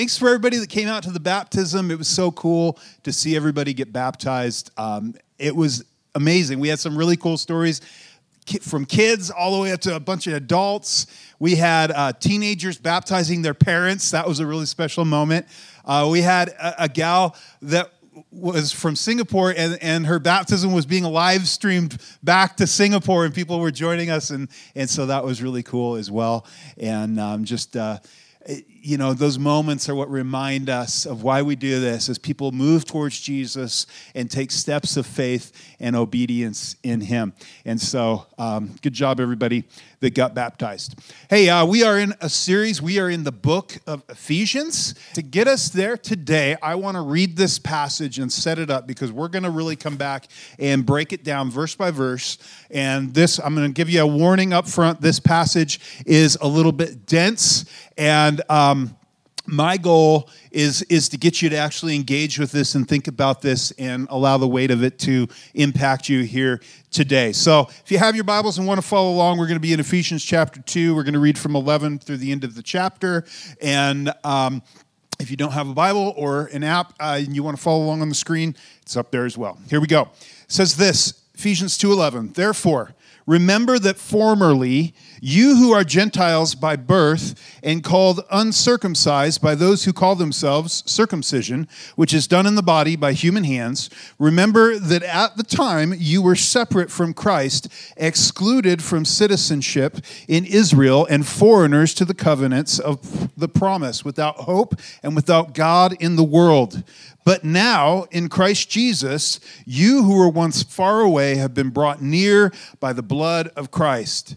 thanks for everybody that came out to the baptism. It was so cool to see everybody get baptized. Um, it was amazing. We had some really cool stories from kids all the way up to a bunch of adults. We had uh, teenagers baptizing their parents. That was a really special moment. Uh, we had a, a, gal that was from Singapore, and, and her baptism was being live streamed back to Singapore, and people were joining us, and, and so that was really cool as well. And um, just uh, you know, those moments are what remind us of why we do this as people move towards Jesus and take steps of faith and obedience in Him. And so, um, good job, everybody that got baptized. Hey, uh, we are in a series. We are in the book of Ephesians. To get us there today, I want to read this passage and set it up because we're going to really come back and break it down verse by verse. And this, I'm going to give you a warning up front. This passage is a little bit dense and um, my goal is is to get you to actually engage with this and think about this and allow the weight of it to impact you here today. So, if you have your Bibles and want to follow along, we're going to be in Ephesians chapter two. We're going to read from 11 through the end of the chapter, and um, if you don't have a Bible or an app uh, and you want to follow along on the screen, it's up there as well. Here we go. It says this Ephesians 2:11. Therefore Remember that formerly you who are Gentiles by birth and called uncircumcised by those who call themselves circumcision, which is done in the body by human hands, remember that at the time you were separate from Christ, excluded from citizenship in Israel, and foreigners to the covenants of the promise, without hope and without God in the world. But now, in Christ Jesus, you who were once far away have been brought near by the blood of Christ.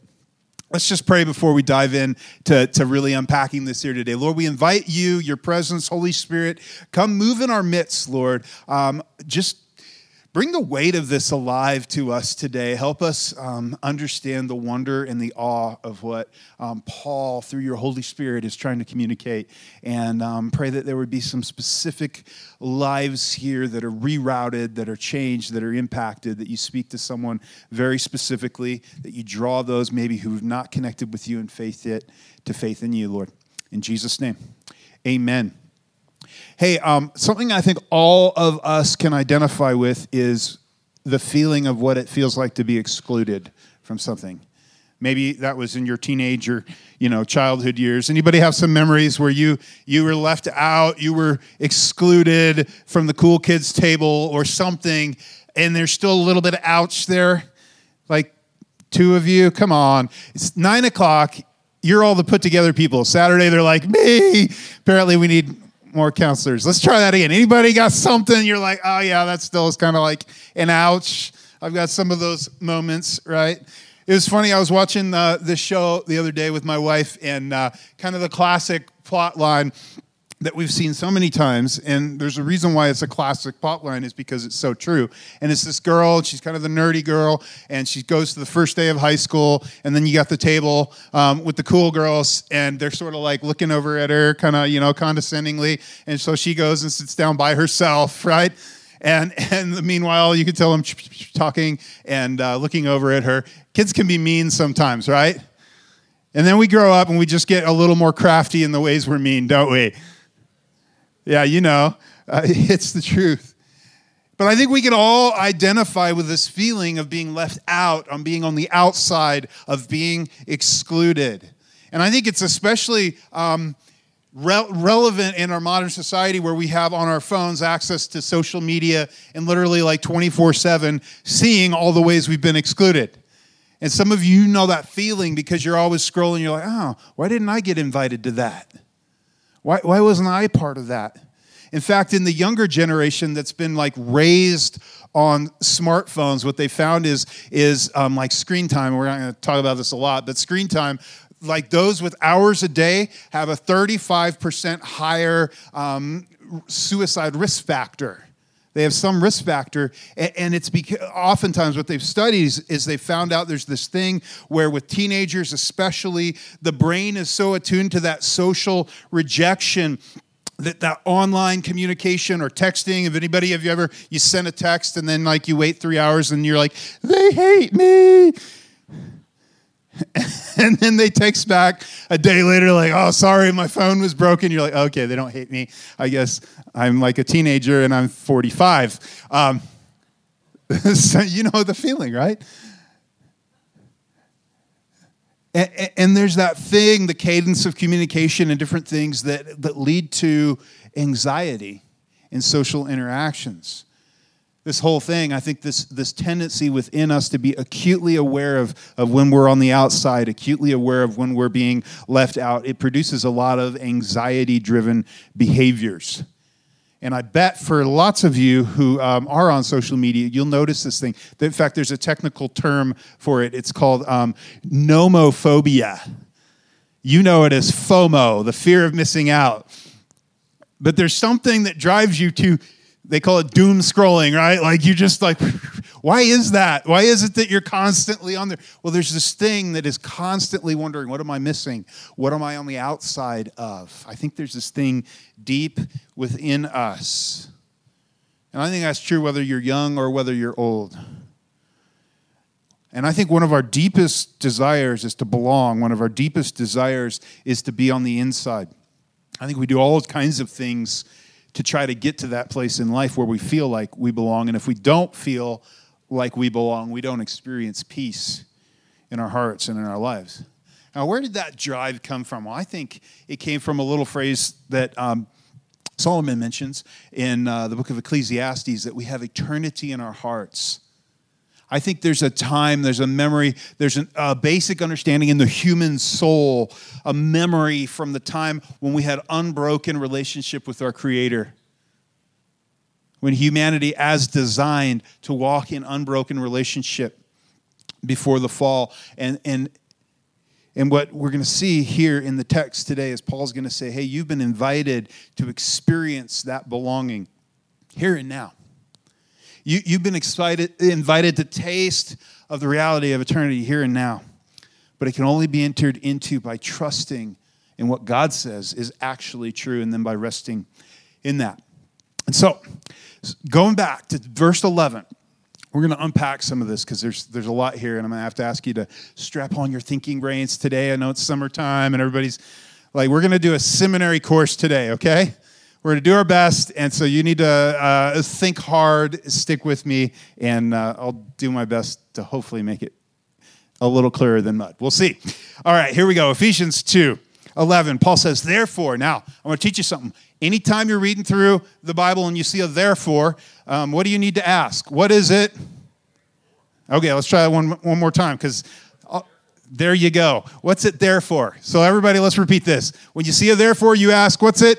Let's just pray before we dive in to, to really unpacking this here today. Lord, we invite you, your presence, Holy Spirit, come move in our midst, Lord. Um, just Bring the weight of this alive to us today. Help us um, understand the wonder and the awe of what um, Paul, through your Holy Spirit, is trying to communicate. And um, pray that there would be some specific lives here that are rerouted, that are changed, that are impacted, that you speak to someone very specifically, that you draw those maybe who've not connected with you in faith yet to faith in you, Lord. In Jesus' name, amen. Hey, um, something I think all of us can identify with is the feeling of what it feels like to be excluded from something. Maybe that was in your teenage or you know childhood years. Anybody have some memories where you you were left out, you were excluded from the cool kids table or something, and there's still a little bit of ouch there, like two of you. Come on, it's nine o'clock. You're all the put together people. Saturday, they're like me. Apparently, we need more counselors. Let's try that again. Anybody got something you're like, oh yeah, that still is kind of like an ouch. I've got some of those moments, right? It was funny. I was watching uh, this show the other day with my wife, and uh, kind of the classic plot line that we've seen so many times, and there's a reason why it's a classic plotline is because it's so true. And it's this girl, she's kind of the nerdy girl, and she goes to the first day of high school, and then you got the table um, with the cool girls, and they're sort of like looking over at her, kind of you know condescendingly, and so she goes and sits down by herself, right? And and meanwhile, you can tell them talking and uh, looking over at her. Kids can be mean sometimes, right? And then we grow up and we just get a little more crafty in the ways we're mean, don't we? Yeah, you know, uh, it's the truth. But I think we can all identify with this feeling of being left out, on being on the outside, of being excluded. And I think it's especially um, re- relevant in our modern society where we have on our phones access to social media and literally like 24 7 seeing all the ways we've been excluded. And some of you know that feeling because you're always scrolling. You're like, oh, why didn't I get invited to that? Why, why wasn't I part of that? In fact, in the younger generation that's been like raised on smartphones, what they found is is um, like screen time. We're not going to talk about this a lot, but screen time. Like those with hours a day have a 35% higher um, suicide risk factor. They have some risk factor, and it's because oftentimes what they've studied is, is they found out there's this thing where with teenagers, especially, the brain is so attuned to that social rejection that that online communication or texting if anybody have you ever you send a text and then like you wait three hours and you're like they hate me and then they text back a day later like oh sorry my phone was broken. You're like okay they don't hate me. I guess i'm like a teenager and i'm 45 um, so you know the feeling right? And, and, there's that thing the cadence of communication and different things that, that lead to anxiety in social interactions this whole thing, I think this, this tendency within us to be acutely aware of, of when we're on the outside, acutely aware of when we're being left out, it produces a lot of anxiety driven behaviors. And I bet for lots of you who um, are on social media, you'll notice this thing. In fact, there's a technical term for it. It's called um, nomophobia. You know it as FOMO, the fear of missing out. But there's something that drives you to they call it doom scrolling, right? Like you just like, why is that? Why is it that you're constantly on there? Well, there's this thing that is constantly wondering, what am I missing? What am I on the outside of? I think there's this thing deep within us. And I think that's true whether you're young or whether you're old. And I think one of our deepest desires is to belong. One of our deepest desires is to be on the inside. I think we do all kinds of things to try to get to that place in life where we feel like we belong. And if we don't feel like we belong, we don't experience peace in our hearts and in our lives. Now, where did that drive come from? Well, I think it came from a little phrase that um, Solomon mentions in uh, the book of Ecclesiastes that we have eternity in our hearts. I think there's a time, there's a memory, there's a uh, basic understanding in the human soul, a memory from the time when we had unbroken relationship with our Creator. When humanity, as designed to walk in unbroken relationship before the fall. And, and, and what we're going to see here in the text today is Paul's going to say, hey, you've been invited to experience that belonging here and now. You, you've been excited, invited to taste of the reality of eternity here and now. But it can only be entered into by trusting in what God says is actually true and then by resting in that. And so, going back to verse 11, we're going to unpack some of this because there's, there's a lot here, and I'm going to have to ask you to strap on your thinking brains today. I know it's summertime and everybody's like, we're going to do a seminary course today, okay? We're going to do our best, and so you need to uh, think hard, stick with me, and uh, I'll do my best to hopefully make it a little clearer than mud. We'll see. All right, here we go. Ephesians 2 11. Paul says, Therefore, now I'm going to teach you something. Anytime you're reading through the Bible and you see a therefore, um, what do you need to ask? What is it? Okay, let's try that one, one more time because uh, there you go. What's it there for? So, everybody, let's repeat this. When you see a therefore, you ask, What's it?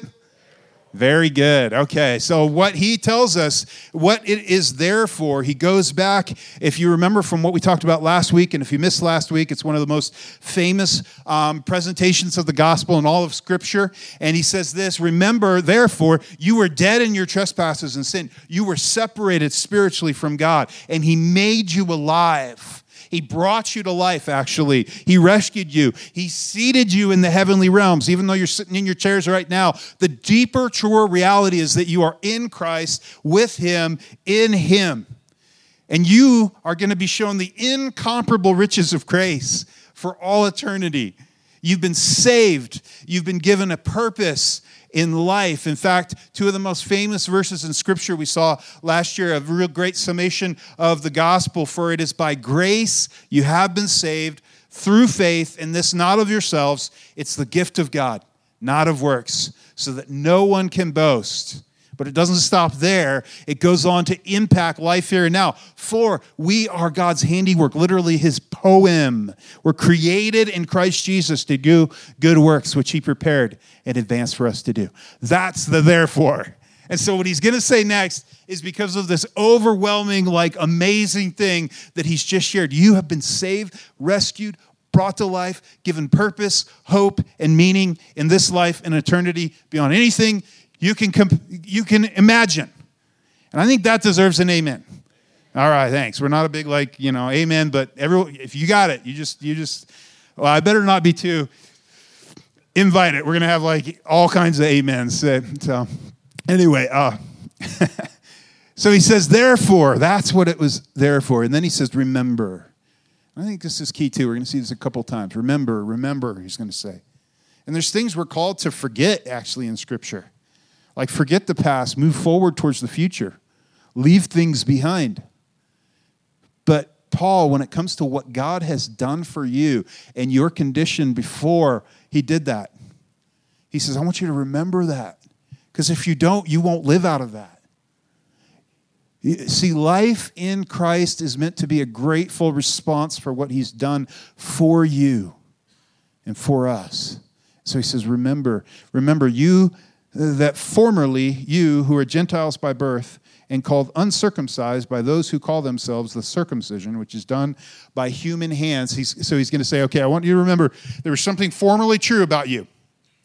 Very good. Okay. So, what he tells us, what it is there for, he goes back. If you remember from what we talked about last week, and if you missed last week, it's one of the most famous um, presentations of the gospel in all of Scripture. And he says this Remember, therefore, you were dead in your trespasses and sin. You were separated spiritually from God, and he made you alive he brought you to life, actually. He rescued you. He seated you in the heavenly realms, even though you're sitting in your chairs right now. The deeper, truer reality is that you are in Christ, with Him, in Him. And you are going to be shown the incomparable riches of grace for all eternity. You've been saved, you've been given a purpose, in life. In fact, two of the most famous verses in Scripture we saw last year, a real great summation of the gospel. For it is by grace you have been saved through faith, and this not of yourselves, it's the gift of God, not of works, so that no one can boast. But it doesn't stop there. It goes on to impact life here and now. For we are God's handiwork, literally his poem. We're created in Christ Jesus to do good works, which he prepared in advance for us to do. That's the therefore. And so, what he's going to say next is because of this overwhelming, like amazing thing that he's just shared. You have been saved, rescued, brought to life, given purpose, hope, and meaning in this life and eternity beyond anything you can, comp- you can imagine. And I think that deserves an amen. All right, thanks. We're not a big like, you know, amen, but everyone if you got it, you just you just well, I better not be too invite it. We're to have like all kinds of amens. So anyway, uh so he says therefore, that's what it was there for. And then he says remember. I think this is key too. We're to see this a couple times. Remember, remember, he's to say. And there's things we're called to forget actually in scripture. Like, forget the past, move forward towards the future, leave things behind. But, Paul, when it comes to what God has done for you and your condition before he did that, he says, I want you to remember that. Because if you don't, you won't live out of that. See, life in Christ is meant to be a grateful response for what he's done for you and for us. So he says, Remember, remember, you that formerly you who are Gentiles by birth and called uncircumcised by those who call themselves the circumcision, which is done by human hands. He's, so he's going to say, okay, I want you to remember there was something formerly true about you.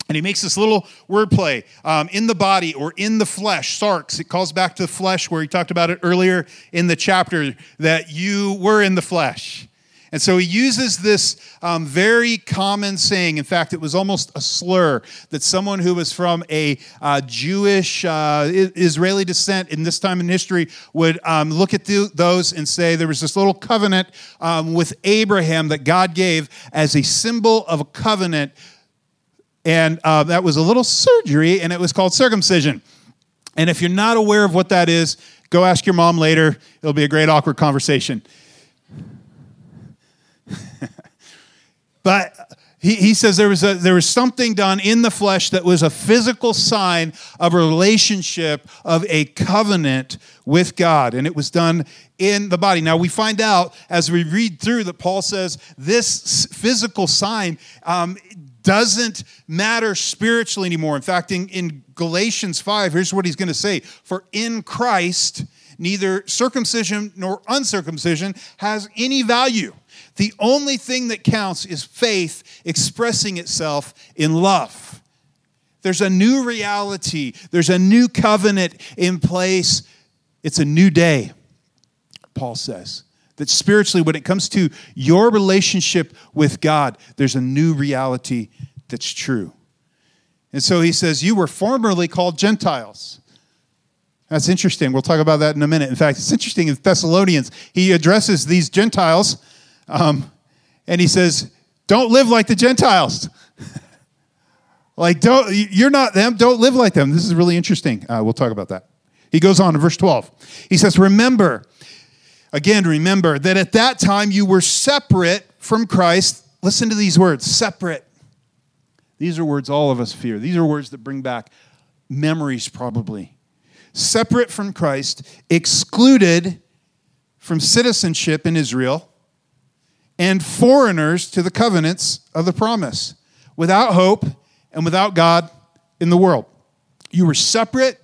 And he makes this little wordplay um, in the body or in the flesh, sarx. It calls back to the flesh where he talked about it earlier in the chapter that you were in the flesh. And so he uses this um, very common saying. In fact, it was almost a slur that someone who was from a uh, Jewish, uh, Israeli descent in this time in history would um, look at the, those and say there was this little covenant um, with Abraham that God gave as a symbol of a covenant. And uh, that was a little surgery, and it was called circumcision. And if you're not aware of what that is, go ask your mom later. It'll be a great, awkward conversation. But he, he says there was, a, there was something done in the flesh that was a physical sign of a relationship, of a covenant with God. And it was done in the body. Now we find out as we read through that Paul says this physical sign um, doesn't matter spiritually anymore. In fact, in, in Galatians 5, here's what he's going to say For in Christ, neither circumcision nor uncircumcision has any value. The only thing that counts is faith expressing itself in love. There's a new reality, there's a new covenant in place. It's a new day, Paul says. That spiritually, when it comes to your relationship with God, there's a new reality that's true. And so he says, You were formerly called Gentiles. That's interesting. We'll talk about that in a minute. In fact, it's interesting in Thessalonians, he addresses these Gentiles um, and he says, Don't live like the Gentiles. like, don't, you're not them. Don't live like them. This is really interesting. Uh, we'll talk about that. He goes on in verse 12. He says, Remember, again, remember that at that time you were separate from Christ. Listen to these words separate. These are words all of us fear. These are words that bring back memories, probably. Separate from Christ, excluded from citizenship in Israel and foreigners to the covenants of the promise, without hope and without God in the world. You were separate,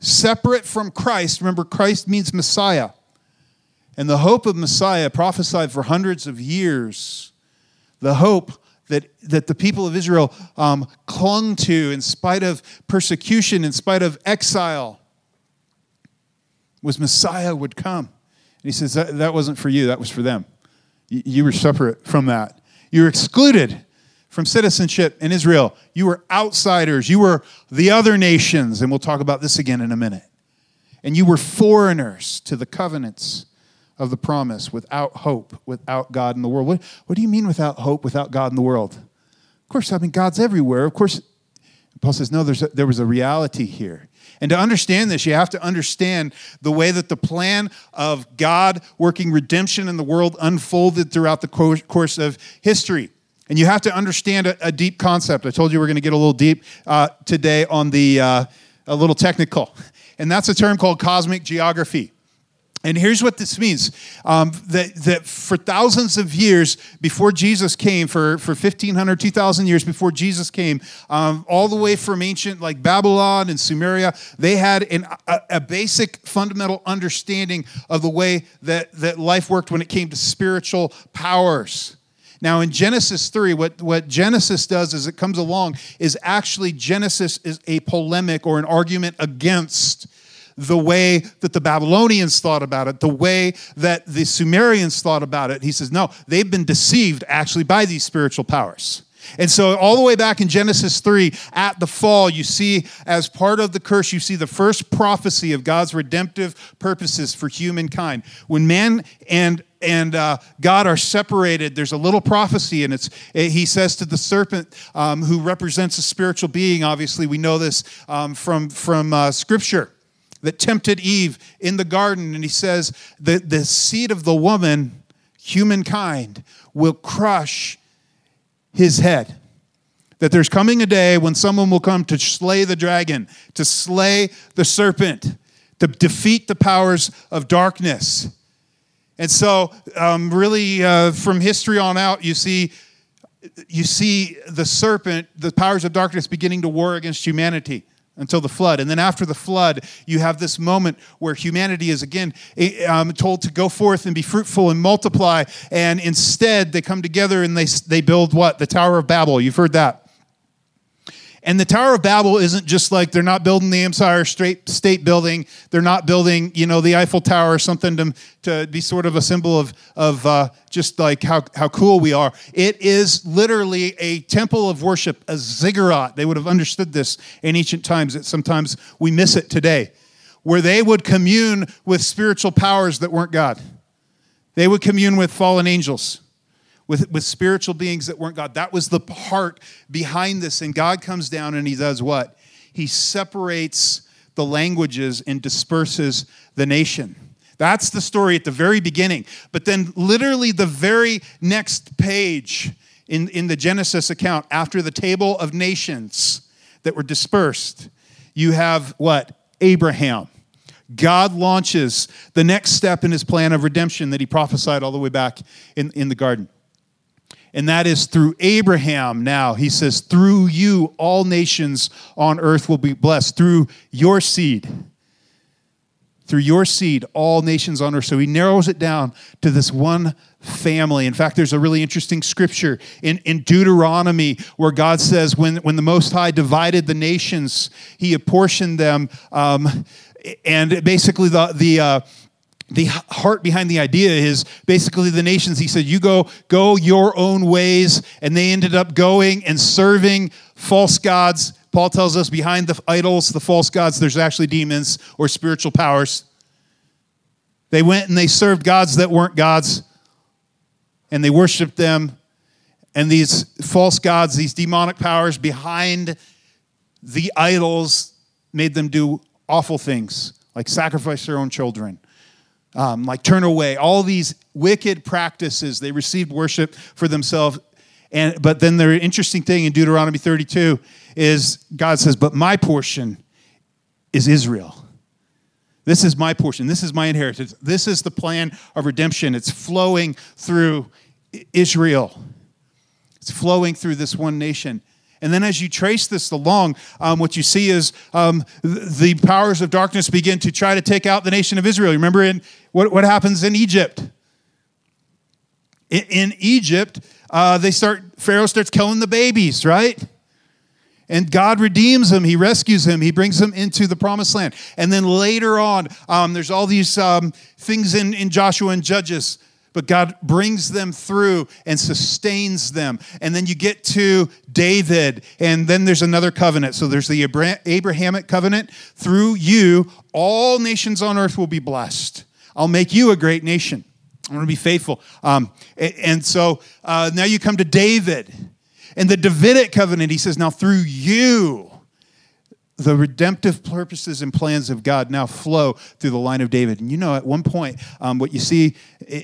separate from Christ. Remember, Christ means Messiah. And the hope of Messiah, prophesied for hundreds of years, the hope that, that the people of Israel um, clung to in spite of persecution, in spite of exile, was Messiah would come. And he says, that, that wasn't for you, that was for them. You were separate from that. You were excluded from citizenship in Israel. You were outsiders. You were the other nations. And we'll talk about this again in a minute. And you were foreigners to the covenants of the promise without hope, without God in the world. What, what do you mean without hope, without God in the world? Of course, I mean, God's everywhere. Of course, Paul says, no, there's a, there was a reality here. And to understand this, you have to understand the way that the plan of God working redemption in the world unfolded throughout the course of history. And you have to understand a, a deep concept. I told you we're going to get a little deep uh, today on the, uh, a little technical. And that's a term called cosmic geography. And here's what this means um, that, that for thousands of years before Jesus came, for, for 1,500, 2,000 years before Jesus came, um, all the way from ancient like Babylon and Sumeria, they had an, a, a, basic fundamental understanding of the way that, that life worked when it came to spiritual powers. Now, in Genesis 3, what, what Genesis does as it comes along is actually Genesis is a polemic or an argument against the way that the Babylonians thought about it, the way that the Sumerians thought about it. He says, no, they've been deceived actually by these spiritual powers. And so, all the way back in Genesis 3, at the fall, you see, as part of the curse, you see the first prophecy of God's redemptive purposes for humankind. When man and and uh, God are separated. There's a little prophecy, and it's he says to the serpent, um, who represents a spiritual being. Obviously, we know this um, from from uh, Scripture that tempted Eve in the garden. And he says that the seed of the woman, humankind, will crush his head. That there's coming a day when someone will come to slay the dragon, to slay the serpent, to defeat the powers of darkness. And so, um, really, uh, from history on out, you see, you see the serpent, the powers of darkness, beginning to war against humanity until the flood. And then after the flood, you have this moment where humanity is again eh, um, told to go forth and be fruitful and multiply. And instead, they come together and they, they build what? The Tower of Babel. You've heard that. And the Tower of Babel isn't just like they're not building the Empire State Building. They're not building, you know, the Eiffel Tower or something to, to be sort of a symbol of, of uh, just like how, how cool we are. It is literally a temple of worship, a ziggurat. They would have understood this in ancient times. That sometimes we miss it today, where they would commune with spiritual powers that weren't God. They would commune with fallen angels with, with spiritual beings that weren't God. That was the heart behind this. And God comes down and he does what? He separates the languages and disperses the nation. That's the story at the very beginning. But then, literally, the very next page in, in the Genesis account, after the table of nations that were dispersed, you have what? Abraham. God launches the next step in his plan of redemption that he prophesied all the way back in, in the garden and that is through Abraham now. He says, Through you, all nations on earth will be blessed, through your seed. Through your seed, all nations on earth. So he narrows it down to this one family. In fact, there's a really interesting scripture in, in Deuteronomy where God says, when, when the Most High divided the nations, he apportioned them. Um, and basically, the, the, uh, the heart behind the idea is basically the nations. He said you go go your own ways and they ended up going and serving false gods. Paul tells us behind the idols the false gods there's actually demons or spiritual powers. They went and they served gods that weren't gods and they worshiped them. And these false gods these demonic powers behind the idols made them do awful things like sacrifice their own children um, like turn away, all these wicked practices. They received worship for themselves. And, but then the interesting thing in Deuteronomy 32 is God says, But my portion is Israel. This is my portion. This is my inheritance. This is the plan of redemption. It's flowing through Israel, it's flowing through this one nation. And then as you trace this along, um, what you see is um, the powers of darkness begin to try to take out the nation of Israel. Remember in what, what happens in Egypt? In, in Egypt, uh, they start, Pharaoh starts killing the babies, right? And God redeems him. He rescues him. He brings him into the promised land. And then later on, um, there's all these um, things in, in Joshua and Judges but God brings them through and sustains them. And then you get to David, and then there's another covenant. So there's the Abrahamic covenant. Through you, all nations on earth will be blessed. I'll make you a great nation. I'm going to be faithful. Um, and so uh, now you come to David. And the Davidic covenant, he says, now through you, the redemptive purposes and plans of God now flow through the line of David. And you know, at one point, um, what you see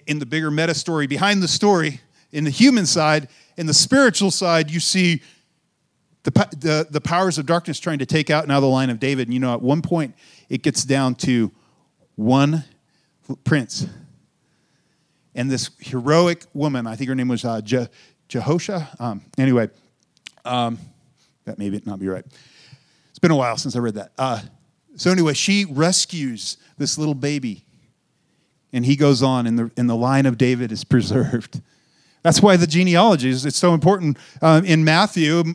in the bigger meta story, behind the story, in the human side, in the spiritual side, you see the, the, the powers of darkness trying to take out now the line of David. And you know, at one point, it gets down to one prince. And this heroic woman, I think her name was uh, Je- Jehosha. Um, anyway, um, that may not be right. Been a while since I read that. Uh, so anyway, she rescues this little baby, and he goes on, and the, and the line of David is preserved. That's why the genealogies, it's so important. Uh, in Matthew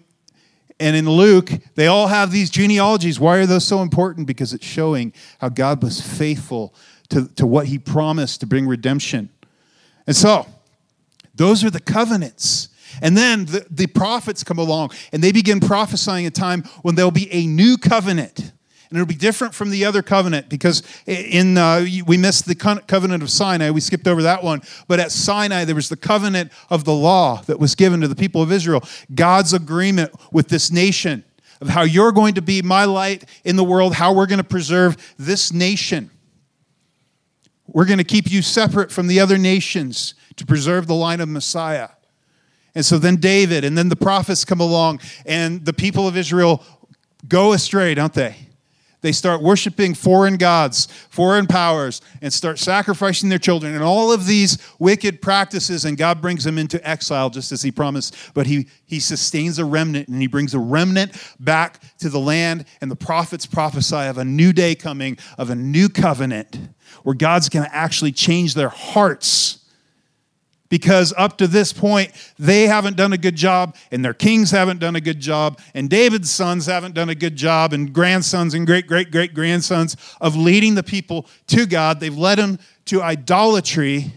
and in Luke, they all have these genealogies. Why are those so important? Because it's showing how God was faithful to, to what he promised to bring redemption. And so, those are the covenants. And then the, the prophets come along and they begin prophesying a time when there'll be a new covenant and it'll be different from the other covenant because in uh, we missed the covenant of Sinai. We skipped over that one. But at Sinai, there was the covenant of the law that was given to the people of Israel. God's agreement with this nation of how you're going to be my light in the world, how we're going to preserve this nation. We're going to keep you separate from the other nations to preserve the line of Messiah. And so then David and then the prophets come along, and the people of Israel go astray, don't they? They start worshiping foreign gods, foreign powers, and start sacrificing their children, and all of these wicked practices, and God brings them into exile just as He promised. But He, he sustains a remnant, and He brings a remnant back to the land, and the prophets prophesy of a new day coming, of a new covenant, where God's going to actually change their hearts because up to this point, they haven't done a good job, and their kings haven't done a good job, and David's sons haven't done a good job, and grandsons and great great great grandsons of leading the people to God. They've led them to idolatry.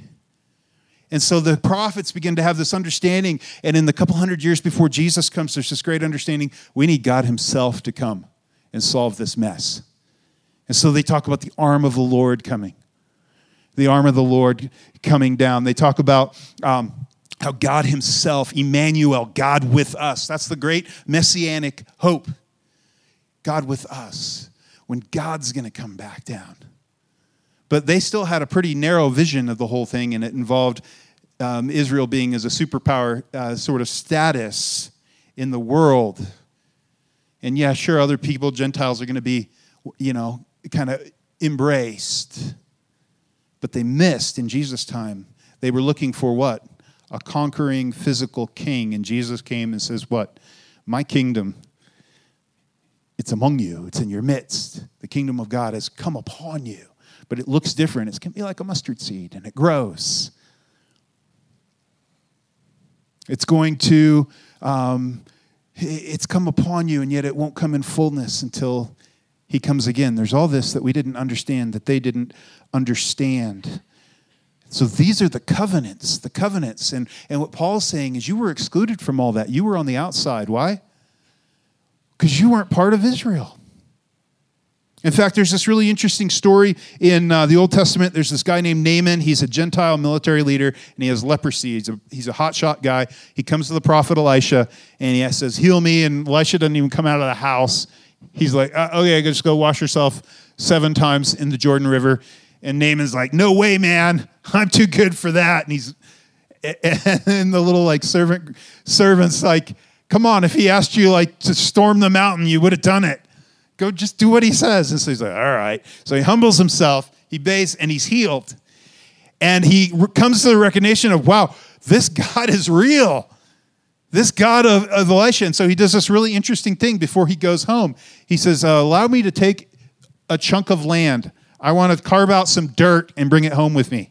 And so the prophets begin to have this understanding. And in the couple hundred years before Jesus comes, there's this great understanding we need God Himself to come and solve this mess. And so they talk about the arm of the Lord coming the arm of the Lord coming down. They talk about um, how God Himself, Emmanuel, God with us. That's the great messianic hope. God with us when God's going to come back down. But they still had a pretty narrow vision of the whole thing, and it involved um, Israel being as a superpower uh, sort of status in the world. And yeah, sure, other people, Gentiles, are going to be, you know, kind of embraced. But they missed in Jesus' time. They were looking for what? A conquering physical king. And Jesus came and says, What? My kingdom, it's among you, it's in your midst. The kingdom of God has come upon you. But it looks different. It's going to be like a mustard seed and it grows. It's going to, um, it's come upon you, and yet it won't come in fullness until he comes again. There's all this that we didn't understand, that they didn't understand. So these are the covenants, the covenants. And, and what Paul's saying is you were excluded from all that. You were on the outside. Why? Because you weren't part of Israel. In fact, there's this really interesting story in uh, the Old Testament. There's this guy named Naaman. He's a Gentile military leader, and he has leprosy. He's a, he's a hotshot guy. He comes to the prophet Elisha, and he says, Heal me. And Elisha doesn't even come out of the house. He's like, uh, okay, just go wash yourself seven times in the Jordan River. And Naaman's like, no way, man. I'm too good for that. And he's, and the little like servant, servant's like, come on, if he asked you like to storm the mountain, you would have done it. Go just do what he says. And so he's like, all right. So he humbles himself, he bathes, and he's healed. And he comes to the recognition of, wow, this God is real this God of, of Elisha. And so he does this really interesting thing before he goes home. He says, uh, Allow me to take a chunk of land. I want to carve out some dirt and bring it home with me.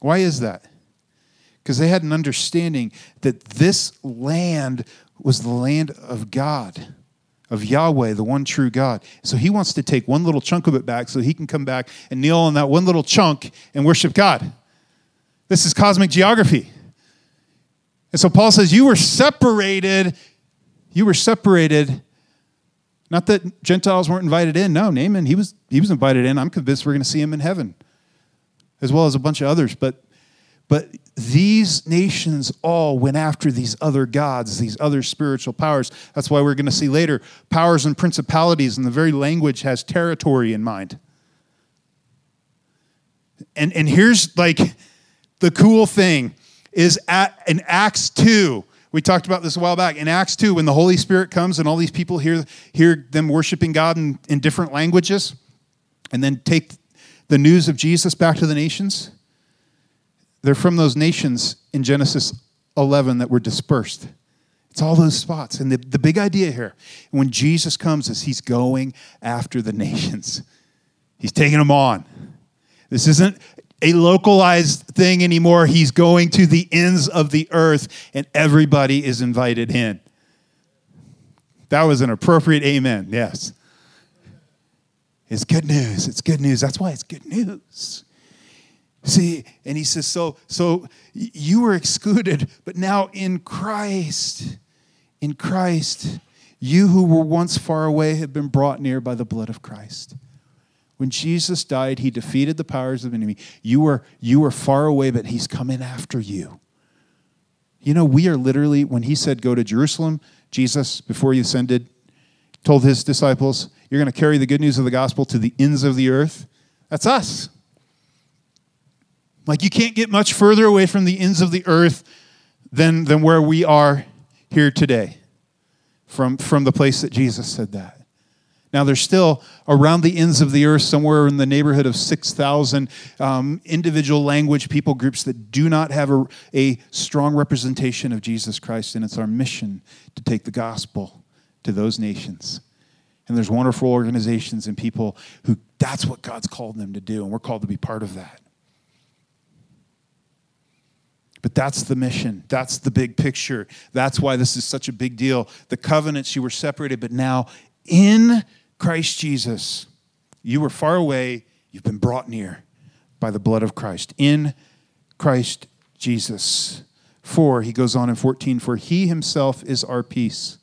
Why is that? Because they had an understanding that this land was the land of God, of Yahweh, the one true God. So he wants to take one little chunk of it back so he can come back and kneel on that one little chunk and worship God. This is cosmic geography. And so Paul says, You were separated. You were separated. Not that Gentiles weren't invited in. No, Naaman, he was, he was invited in. I'm convinced we're going to see him in heaven, as well as a bunch of others. But, But these nations all went after these other gods, these other spiritual powers. That's why we're going to see later powers and principalities, and the very language has territory in mind. And, and here's like the cool thing is at in Acts 2, we talked about this a while back. In Acts 2, when the Holy Spirit comes and all these people hear, hear them worshiping God in, in different languages, and then take the news of Jesus back to the nations, they're from those nations in Genesis 11 that were dispersed. It's all those spots. And the, the big idea here, when Jesus comes, is he's going after the nations. He's taking them on. This isn't a localized thing anymore. He's going to the ends of the earth, and everybody is invited in. That was an appropriate amen, yes. It's good news. It's good news. That's why it's good news. See, and he says, so, so you were excluded, but now in Christ, in Christ, you who were once far away have been brought near by the blood of Christ. When Jesus died, he defeated the powers of the enemy. You were, you were far away, but he's coming after you. You know, we are literally, when he said, Go to Jerusalem, Jesus, before he ascended, told his disciples, You're going to carry the good news of the gospel to the ends of the earth. That's us. Like you can't get much further away from the ends of the earth than, than where we are here today from, from the place that Jesus said that. Now, there's still around the ends of the earth, somewhere in the neighborhood of 6,000 um, individual language people groups that do not have a, a strong representation of Jesus Christ, and it's our mission to take the gospel to those nations. And there's wonderful organizations and people who that's what God's called them to do, and we're called to be part of that. But that's the mission. That's the big picture. That's why this is such a big deal. The covenants, you were separated, but now in Christ Jesus, you were far away, you've been brought near by the blood of Christ. In Christ Jesus. For, he goes on in 14, for he himself is our peace.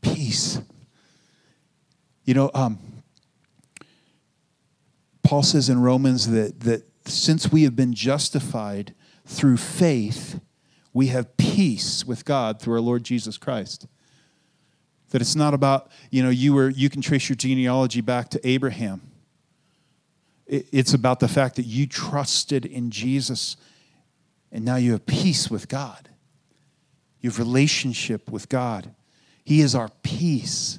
Peace. You know, um, Paul says in Romans that, that since we have been justified through faith, we have peace with God through our Lord Jesus Christ. That it's not about, you know, you were you can trace your genealogy back to Abraham. It's about the fact that you trusted in Jesus and now you have peace with God. You have relationship with God. He is our peace.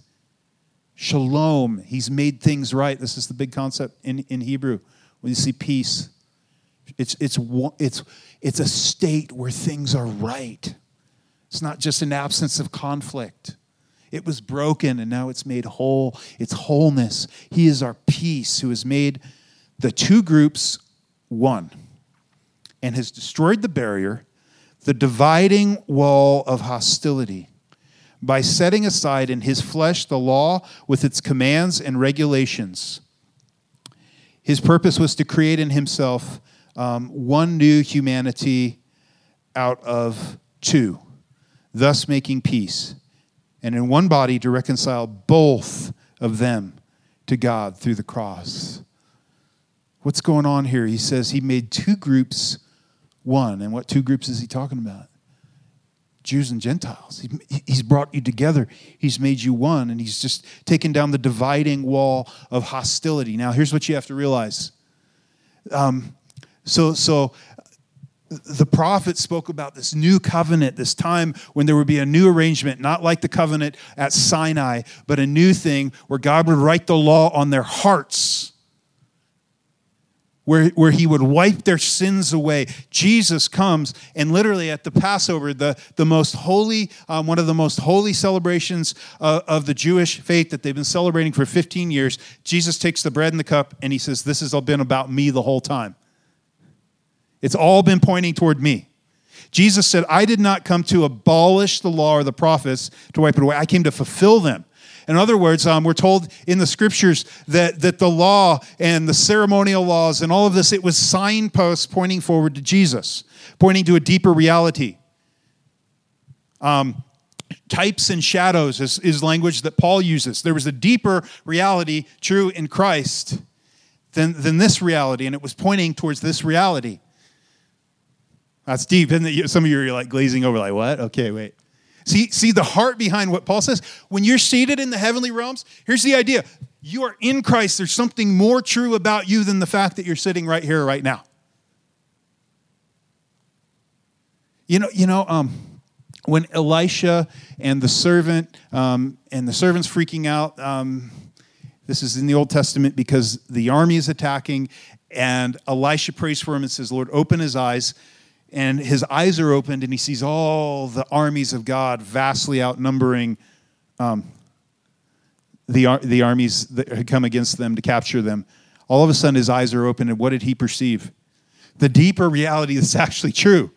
Shalom. He's made things right. This is the big concept in, in Hebrew. When you see peace, it's, it's, it's, it's a state where things are right. It's not just an absence of conflict. It was broken and now it's made whole. It's wholeness. He is our peace who has made the two groups one and has destroyed the barrier, the dividing wall of hostility by setting aside in his flesh the law with its commands and regulations. His purpose was to create in himself um, one new humanity out of two, thus making peace, and in one body to reconcile both of them to God through the cross. What's going on here? He says he made two groups one. And what two groups is he talking about? Jews and Gentiles. He's brought you together. He's made you one, and he's just taken down the dividing wall of hostility. Now, here's what you have to realize um, so, so the prophet spoke about this new covenant, this time when there would be a new arrangement, not like the covenant at Sinai, but a new thing where God would write the law on their hearts, where, where he would wipe their sins away. Jesus comes, and literally at the Passover, the, the most holy, um, one of the most holy celebrations uh, of the Jewish faith that they've been celebrating for 15 years, Jesus takes the bread and the cup and he says, This has all been about me the whole time. It's all been pointing toward me. Jesus said, I did not come to abolish the law or the prophets to wipe it away. I came to fulfill them. In other words, um, we're told in the scriptures that, that the law and the ceremonial laws and all of this, it was signposts pointing forward to Jesus, pointing to a deeper reality. Um, types and shadows is, is language that Paul uses. There was a deeper reality true in Christ than, than this reality, and it was pointing towards this reality. That's deep, isn't it? Some of you are like glazing over, like, what? Okay, wait. See, see the heart behind what Paul says? When you're seated in the heavenly realms, here's the idea. You are in Christ. There's something more true about you than the fact that you're sitting right here, right now. You know, you know, um, when Elisha and the servant um, and the servant's freaking out. Um, this is in the Old Testament because the army is attacking, and Elisha prays for him and says, "Lord, open his eyes." And his eyes are opened, and he sees all the armies of God vastly outnumbering um, the, the armies that had come against them to capture them. All of a sudden, his eyes are open, and what did he perceive? The deeper reality that's actually true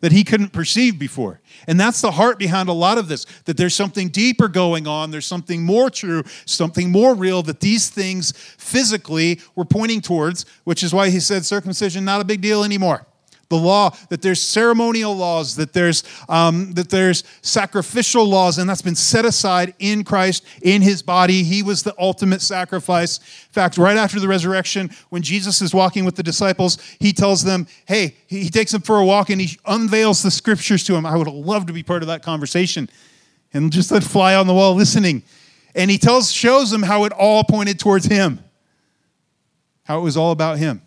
that he couldn't perceive before. And that's the heart behind a lot of this that there's something deeper going on, there's something more true, something more real that these things physically were pointing towards, which is why he said circumcision not a big deal anymore the law, that there's ceremonial laws, that there's, um, that there's sacrificial laws, and that's been set aside in Christ, in his body. He was the ultimate sacrifice. In fact, right after the resurrection, when Jesus is walking with the disciples, he tells them, hey, he takes them for a walk and he unveils the scriptures to them. I would love to be part of that conversation and just let fly on the wall listening. And he tells, shows them how it all pointed towards him, how it was all about him.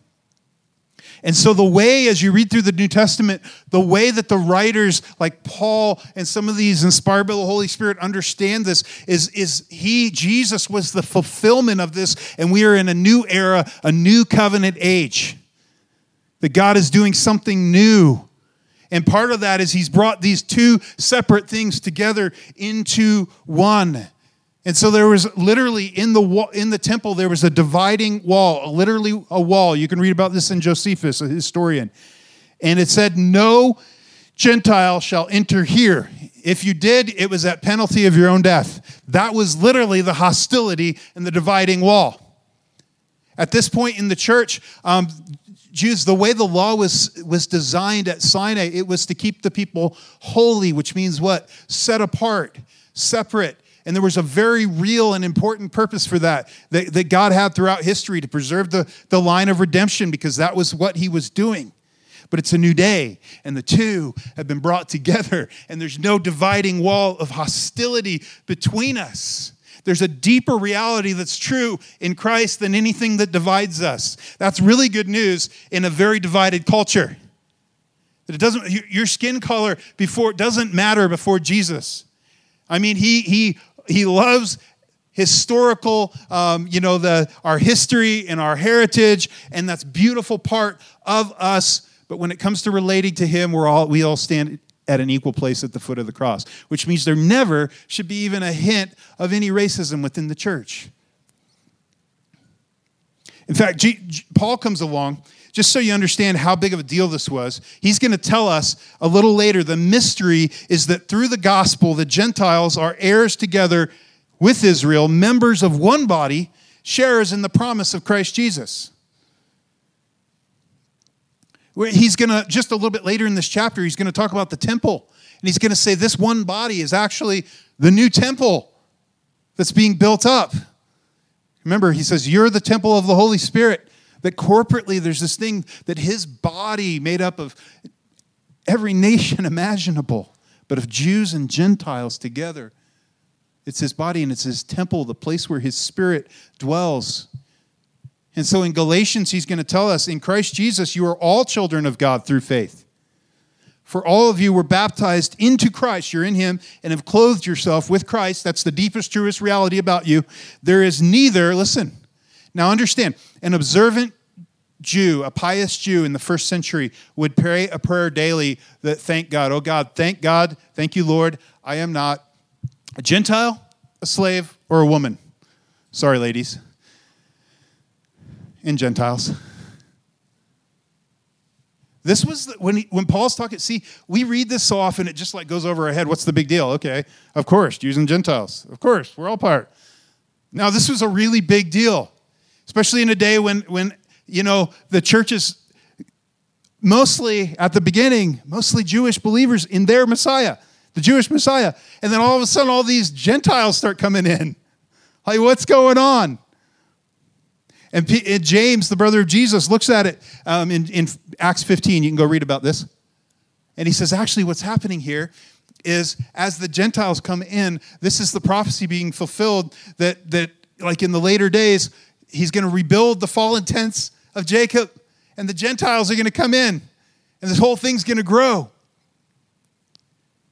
And so, the way, as you read through the New Testament, the way that the writers like Paul and some of these inspired by the Holy Spirit understand this is, is He, Jesus, was the fulfillment of this, and we are in a new era, a new covenant age. That God is doing something new. And part of that is He's brought these two separate things together into one. And so there was literally in the in the temple there was a dividing wall, literally a wall. You can read about this in Josephus, a historian. And it said, "No Gentile shall enter here. If you did, it was at penalty of your own death." That was literally the hostility and the dividing wall. At this point in the church, um, Jews, the way the law was, was designed at Sinai, it was to keep the people holy, which means what? Set apart, separate and there was a very real and important purpose for that, that, that God had throughout history to preserve the, the line of redemption because that was what he was doing. But it's a new day, and the two have been brought together, and there's no dividing wall of hostility between us. There's a deeper reality that's true in Christ than anything that divides us. That's really good news in a very divided culture. That it doesn't your skin color before doesn't matter before Jesus. I mean, he he he loves historical, um, you know, the, our history and our heritage, and that's beautiful part of us. But when it comes to relating to him, we're all, we all stand at an equal place at the foot of the cross, which means there never should be even a hint of any racism within the church. In fact, G- G- Paul comes along just so you understand how big of a deal this was, he's going to tell us a little later the mystery is that through the gospel, the Gentiles are heirs together with Israel, members of one body, sharers in the promise of Christ Jesus. He's going to, just a little bit later in this chapter, he's going to talk about the temple. And he's going to say this one body is actually the new temple that's being built up. Remember, he says, You're the temple of the Holy Spirit. That corporately, there's this thing that his body, made up of every nation imaginable, but of Jews and Gentiles together, it's his body and it's his temple, the place where his spirit dwells. And so in Galatians, he's going to tell us in Christ Jesus, you are all children of God through faith. For all of you were baptized into Christ. You're in Him and have clothed yourself with Christ. That's the deepest, truest reality about you. There is neither, listen, now understand, an observant Jew, a pious Jew in the first century, would pray a prayer daily that thank God, oh God, thank God, thank you, Lord, I am not a Gentile, a slave, or a woman. Sorry, ladies and Gentiles. This was the, when he, when Paul's talking. See, we read this so often it just like goes over our head. What's the big deal? Okay, of course, Jews and Gentiles. Of course, we're all part. Now, this was a really big deal especially in a day when, when you know, the church is mostly, at the beginning, mostly Jewish believers in their Messiah, the Jewish Messiah. And then all of a sudden, all these Gentiles start coming in. Like, what's going on? And, P- and James, the brother of Jesus, looks at it um, in, in Acts 15. You can go read about this. And he says, actually, what's happening here is as the Gentiles come in, this is the prophecy being fulfilled that, that like in the later days, he's going to rebuild the fallen tents of Jacob, and the Gentiles are going to come in, and this whole thing's going to grow.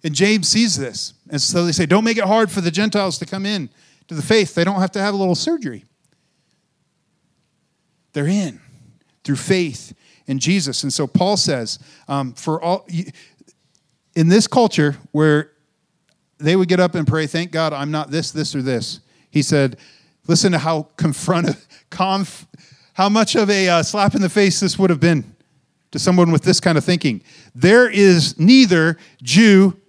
And James sees this. And so they say, don't make it hard for the Gentiles to come in to the faith. They don't have to have a little surgery. They're in through faith in Jesus. And so Paul says, um, for all in this culture where they would get up and pray, thank God I'm not this, this, or this. He said, listen to how confront, conf, how much of a uh, slap in the face this would have been to someone with this kind of thinking. There is neither Jew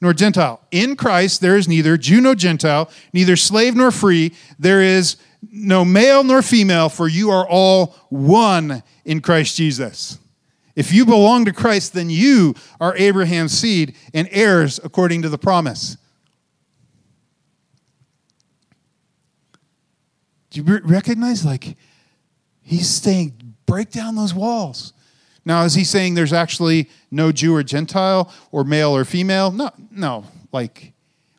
nor Gentile. In Christ, there is neither Jew nor Gentile, neither slave nor free. There is no male nor female, for you are all one in Christ Jesus. If you belong to Christ, then you are Abraham's seed and heirs according to the promise. Do you recognize? Like, he's saying, break down those walls. Now, is he saying there's actually no Jew or Gentile or male or female? No, no. Like,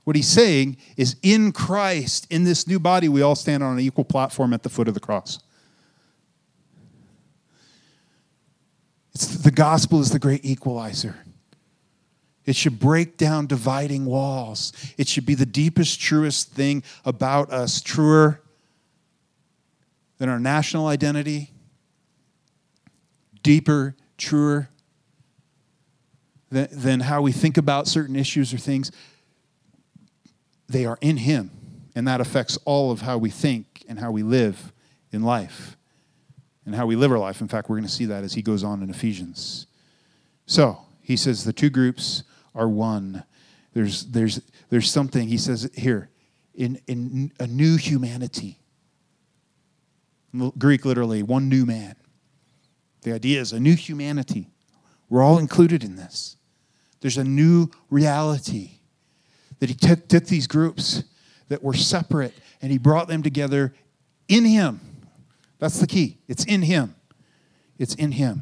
what he's saying is in Christ, in this new body, we all stand on an equal platform at the foot of the cross. It's, the gospel is the great equalizer. It should break down dividing walls. It should be the deepest, truest thing about us, truer than our national identity, deeper, truer than, than how we think about certain issues or things. They are in Him, and that affects all of how we think and how we live in life and how we live our life. In fact, we're going to see that as he goes on in Ephesians. So he says the two groups are one. There's, there's, there's something, he says here, in, in a new humanity. Greek literally, one new man. The idea is a new humanity. We're all included in this. There's a new reality that he took, took these groups that were separate and he brought them together in him that's the key. It's in Him. It's in Him.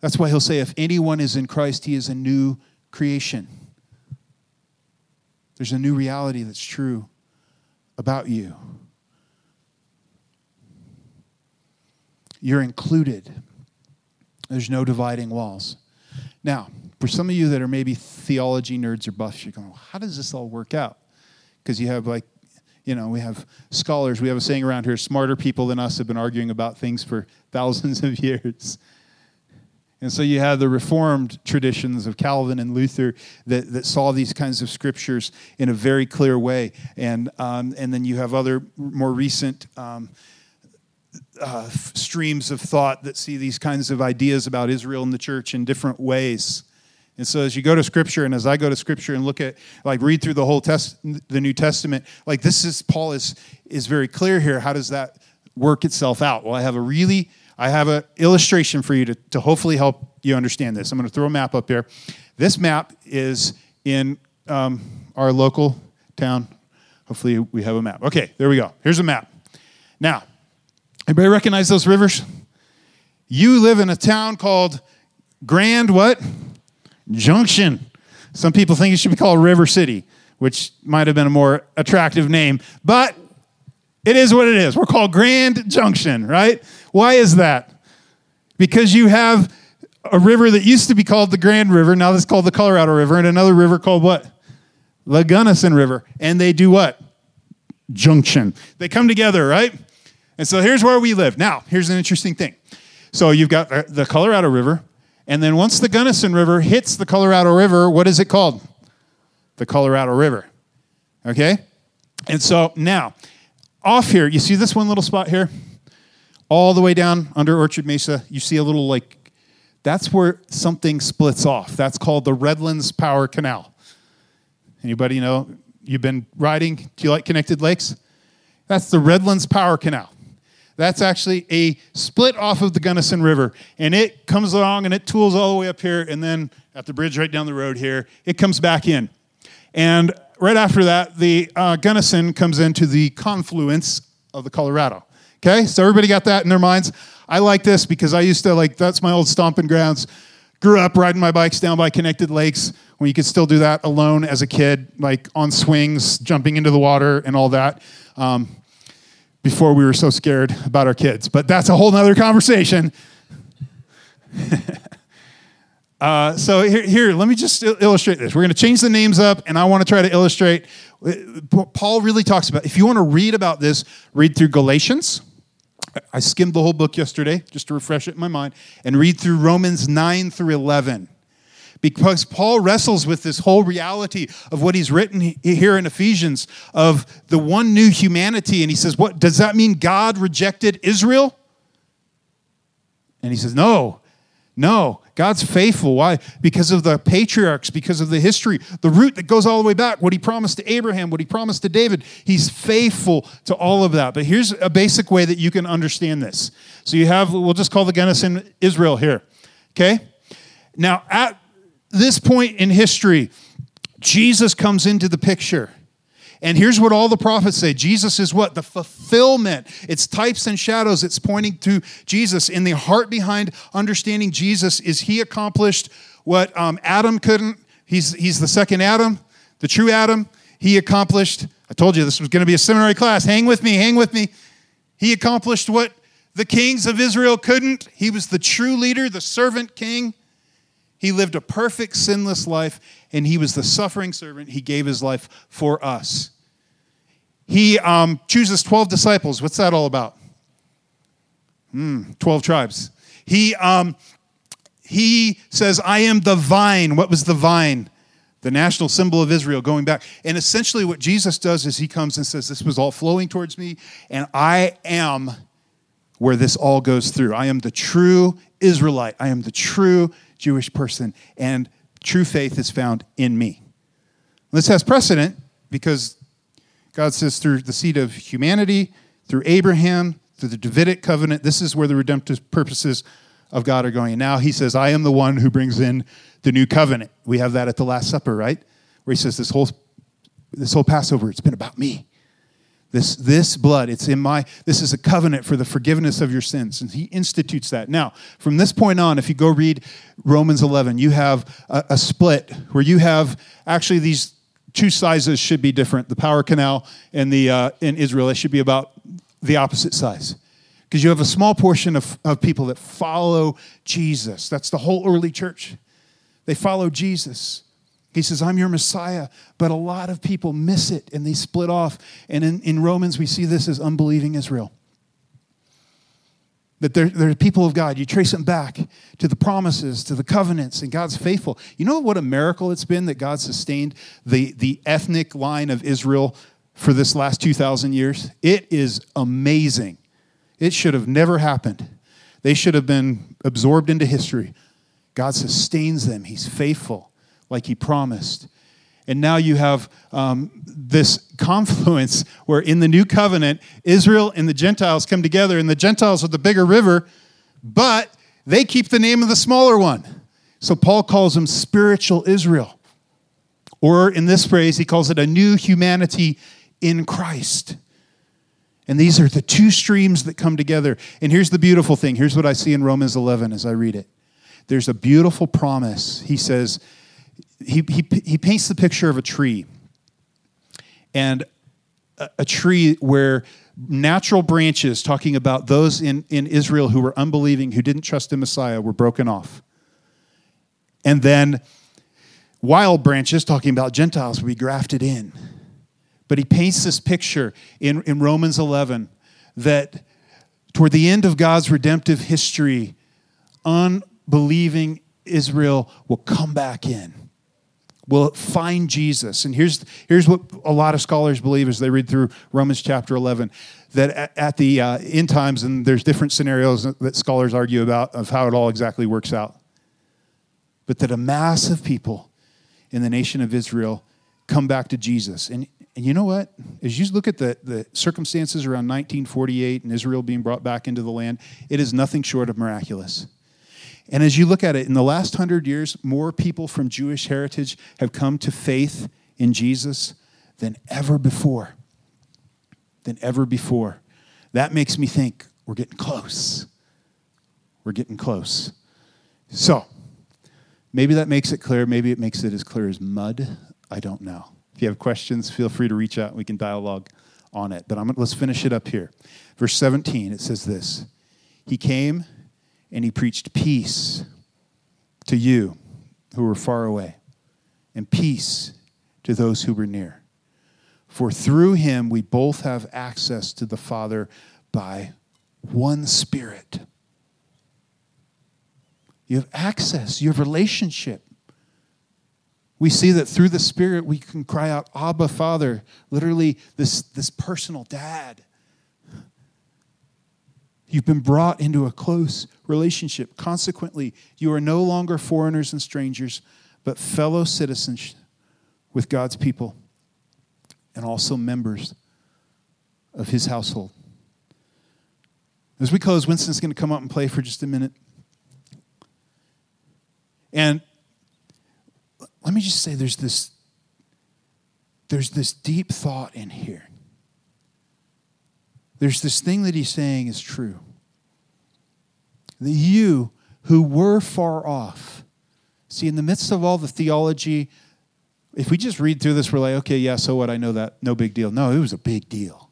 That's why He'll say, if anyone is in Christ, he is a new creation. There's a new reality that's true about you. You're included. There's no dividing walls. Now, for some of you that are maybe theology nerds or buffs, you're going, how does this all work out? Because you have like you know, we have scholars, we have a saying around here smarter people than us have been arguing about things for thousands of years. And so you have the Reformed traditions of Calvin and Luther that, that saw these kinds of scriptures in a very clear way. And, um, and then you have other more recent um, uh, streams of thought that see these kinds of ideas about Israel and the church in different ways. And so as you go to scripture and as I go to scripture and look at like read through the whole test the New Testament, like this is Paul is is very clear here. How does that work itself out? Well, I have a really I have an illustration for you to, to hopefully help you understand this. I'm going to throw a map up here. This map is in um, our local town. Hopefully, we have a map. Okay, there we go. Here's a map. Now, everybody recognize those rivers? You live in a town called Grand what? Junction. Some people think it should be called River City, which might have been a more attractive name, but it is what it is. We're called Grand Junction, right? Why is that? Because you have a river that used to be called the Grand River, now it's called the Colorado River, and another river called what? The Gunnison River. And they do what? Junction. They come together, right? And so here's where we live. Now, here's an interesting thing. So you've got the Colorado River, and then once the Gunnison River hits the Colorado River, what is it called? The Colorado River. Okay? And so now, off here, you see this one little spot here? All the way down under Orchard Mesa, you see a little like, that's where something splits off. That's called the Redlands Power Canal. Anybody know? You've been riding? Do you like connected lakes? That's the Redlands Power Canal. That's actually a split off of the Gunnison River. And it comes along and it tools all the way up here. And then at the bridge right down the road here, it comes back in. And right after that, the uh, Gunnison comes into the confluence of the Colorado. Okay, so everybody got that in their minds. I like this because I used to like that's my old stomping grounds. Grew up riding my bikes down by connected lakes when you could still do that alone as a kid, like on swings, jumping into the water, and all that. Um, before we were so scared about our kids, but that's a whole nother conversation. uh, so here, here, let me just illustrate this. We're going to change the names up, and I want to try to illustrate. Uh, Paul really talks about. If you want to read about this, read through Galatians. I skimmed the whole book yesterday just to refresh it in my mind, and read through Romans nine through eleven because Paul wrestles with this whole reality of what he's written here in Ephesians of the one new humanity. And he says, What does that mean God rejected Israel? And he says, No, no, God's faithful. Why? Because of the patriarchs, because of the history, the root that goes all the way back, what he promised to Abraham, what he promised to David. He's faithful to all of that. But here's a basic way that you can understand this. So you have, we'll just call the Gunnison Israel here. Okay? Now, at this point in history, Jesus comes into the picture. And here's what all the prophets say Jesus is what? The fulfillment. It's types and shadows. It's pointing to Jesus. In the heart behind understanding Jesus is he accomplished what um, Adam couldn't. He's, he's the second Adam, the true Adam. He accomplished, I told you this was going to be a seminary class. Hang with me, hang with me. He accomplished what the kings of Israel couldn't. He was the true leader, the servant king. He lived a perfect, sinless life, and he was the suffering servant. He gave his life for us. He um, chooses 12 disciples. What's that all about? Mm, 12 tribes. He, um, he says, I am the vine. What was the vine? The national symbol of Israel going back. And essentially, what Jesus does is he comes and says, This was all flowing towards me, and I am where this all goes through. I am the true Israelite. I am the true Jewish person, and true faith is found in me. This has precedent because God says through the seed of humanity, through Abraham, through the Davidic covenant, this is where the redemptive purposes of God are going. And now he says, I am the one who brings in the new covenant. We have that at the Last Supper, right? Where he says, This whole, this whole Passover, it's been about me. This, this blood, it's in my, this is a covenant for the forgiveness of your sins. And he institutes that. Now, from this point on, if you go read Romans 11, you have a, a split where you have actually these two sizes should be different. The power canal and the, uh, in Israel, they should be about the opposite size. Because you have a small portion of, of people that follow Jesus. That's the whole early church. They follow Jesus. He says, I'm your Messiah. But a lot of people miss it and they split off. And in, in Romans, we see this as unbelieving Israel. That they're, they're people of God. You trace them back to the promises, to the covenants, and God's faithful. You know what a miracle it's been that God sustained the, the ethnic line of Israel for this last 2,000 years? It is amazing. It should have never happened. They should have been absorbed into history. God sustains them, He's faithful like he promised. And now you have um, this confluence where in the new covenant, Israel and the Gentiles come together, and the Gentiles are the bigger river, but they keep the name of the smaller one. So Paul calls them spiritual Israel. Or in this phrase, he calls it a new humanity in Christ. And these are the two streams that come together. And here's the beautiful thing. Here's what I see in Romans 11 as I read it. There's a beautiful promise. He says, he, he, he paints the picture of a tree and a, a tree where natural branches, talking about those in, in Israel who were unbelieving, who didn't trust the Messiah, were broken off. And then wild branches, talking about Gentiles, would be grafted in. But he paints this picture in, in Romans 11 that toward the end of God's redemptive history, unbelieving Israel will come back in will find Jesus. And here's, here's what a lot of scholars believe as they read through Romans chapter 11 that at, the uh, end times, and there's different scenarios that scholars argue about of how it all exactly works out, but that a mass of people in the nation of Israel come back to Jesus. And, and you know what? As you look at the, the circumstances around 1948 and Israel being brought back into the land, it is nothing short of miraculous. And as you look at it, in the last hundred years, more people from Jewish heritage have come to faith in Jesus than ever before. Than ever before. that makes me think we're getting close. We're getting close. So, maybe that makes it clear. Maybe it makes it as clear as mud. I don't know. If you have questions, feel free to reach out. We can dialogue on it. But I'm, let's finish it up here. Verse 17, it says this He came and he preached peace to you who were far away, and peace to those who were near. For through him we both have access to the Father by one Spirit. You have access, you have relationship. We see that through the Spirit we can cry out, Abba, Father, literally this, this personal dad. You've been brought into a close relationship. Consequently, you are no longer foreigners and strangers, but fellow citizens with God's people and also members of his household. As we close, Winston's going to come up and play for just a minute. And let me just say there's this there's this deep thought in here. There's this thing that he's saying is true. That you who were far off, see, in the midst of all the theology, if we just read through this, we're like, okay, yeah, so what? I know that. No big deal. No, it was a big deal.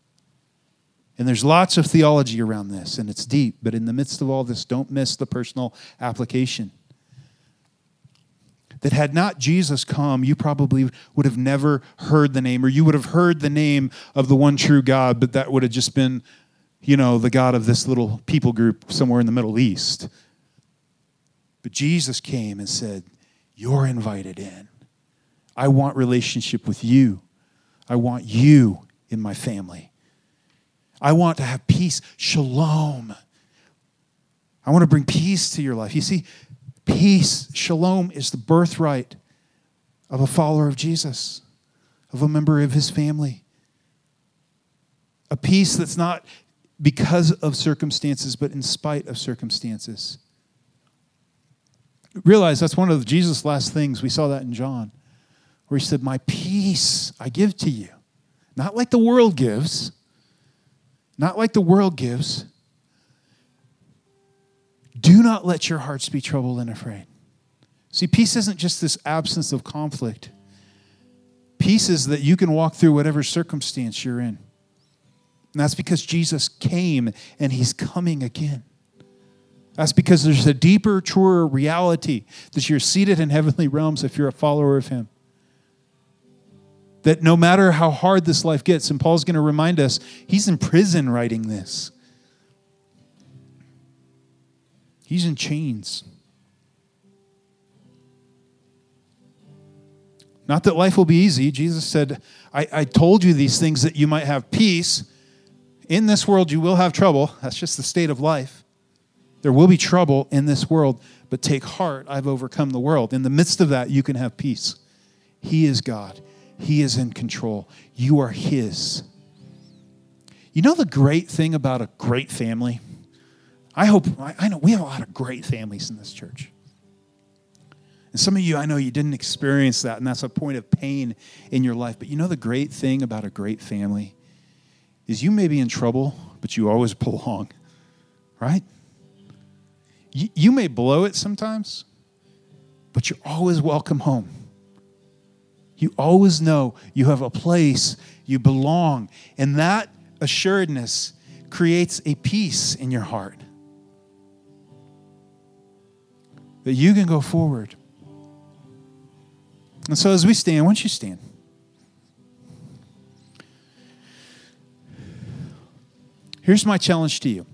And there's lots of theology around this, and it's deep. But in the midst of all this, don't miss the personal application that had not Jesus come, you probably would have never heard the name, or you would have heard the name of the one true God, but that would have just been, you know, the God of this little people group somewhere in the Middle East. But Jesus came and said, You're invited in. I want relationship with you. I want you in my family. I want to have peace, shalom. I want to bring peace to your life. You see, Peace, shalom, is the birthright of a follower of Jesus, of a member of his family. A peace that's not because of circumstances, but in spite of circumstances. Realize that's one of Jesus' last things. We saw that in John, where he said, My peace I give to you. Not like the world gives, not like the world gives, do not let your hearts be troubled and afraid. See, peace isn't just this absence of conflict. Peace is that you can walk through whatever circumstance you're in. And that's because Jesus came and he's coming again. That's because there's a deeper, truer reality that you're seated in heavenly realms if you're a follower of him. That no matter how hard this life gets, and Paul's going to remind us, he's in prison writing this. He's in chains. Not that life will be easy. Jesus said, I, I told you these things that you might have peace. In this world, you will have trouble. That's just the state of life. There will be trouble in this world, but take heart. I've overcome the world. In the midst of that, you can have peace. He is God, He is in control. You are His. You know the great thing about a great family? I hope, I know we have a lot of great families in this church. And some of you, I know you didn't experience that, and that's a point of pain in your life. But you know the great thing about a great family is you may be in trouble, but you always belong, right? You, you may blow it sometimes, but you're always welcome home. You always know you have a place, you belong. And that assuredness creates a peace in your heart. That you can go forward. And so as we stand, why don't you stand? Here's my challenge to you.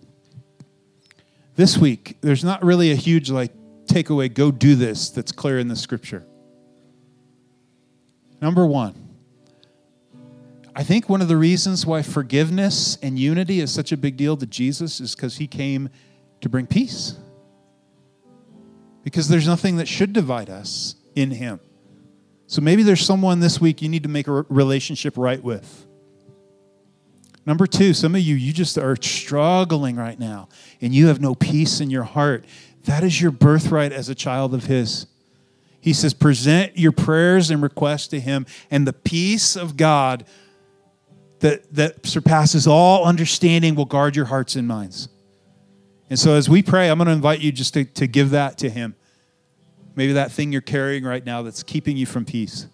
This week, there's not really a huge like takeaway, go do this that's clear in the scripture. Number one, I think one of the reasons why forgiveness and unity is such a big deal to Jesus is because he came to bring peace because there's nothing that should divide us in Him. So maybe there's someone this week you need to make a relationship right with. Number two, some of you, you just are struggling right now and you have no peace in your heart. That is your birthright as a child of His. He says, present your prayers and requests to Him, and the peace of God that, that surpasses all understanding will guard your hearts and minds. And so as we pray, I'm going to invite you just to, to give that to Him. Maybe that thing you're carrying right now that's keeping you from peace.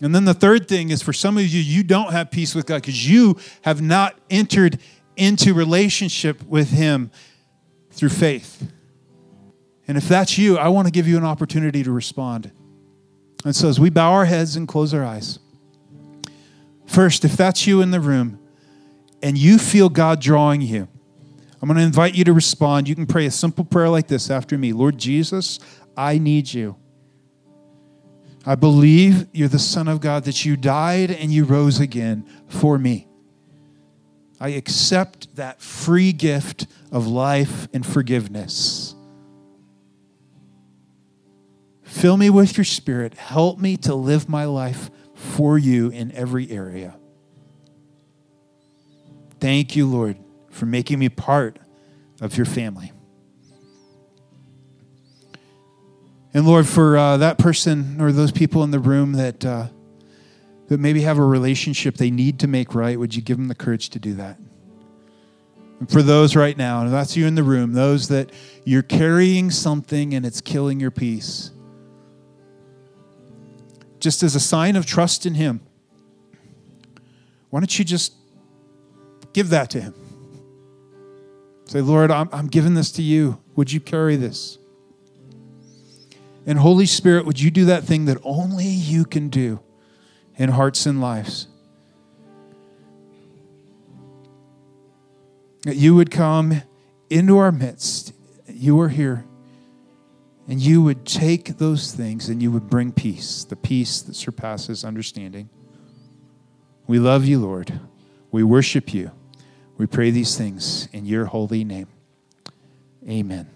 And then the third thing is for some of you, you don't have peace with God because you have not entered into relationship with Him through faith. And if that's you, I want to give you an opportunity to respond. And so as we bow our heads and close our eyes, first, if that's you in the room and you feel God drawing you, I'm going to invite you to respond. You can pray a simple prayer like this after me Lord Jesus, I need you. I believe you're the Son of God, that you died and you rose again for me. I accept that free gift of life and forgiveness. Fill me with your spirit. Help me to live my life for you in every area. Thank you, Lord, for making me part of your family. And Lord, for uh, that person or those people in the room that, uh, that maybe have a relationship they need to make right, would you give them the courage to do that? And for those right now, and that's you in the room, those that you're carrying something and it's killing your peace, just as a sign of trust in Him, why don't you just give that to Him? Say, Lord, I'm, I'm giving this to you. Would you carry this? And Holy Spirit, would you do that thing that only you can do in hearts and lives? That you would come into our midst. You are here. And you would take those things and you would bring peace, the peace that surpasses understanding. We love you, Lord. We worship you. We pray these things in your holy name. Amen.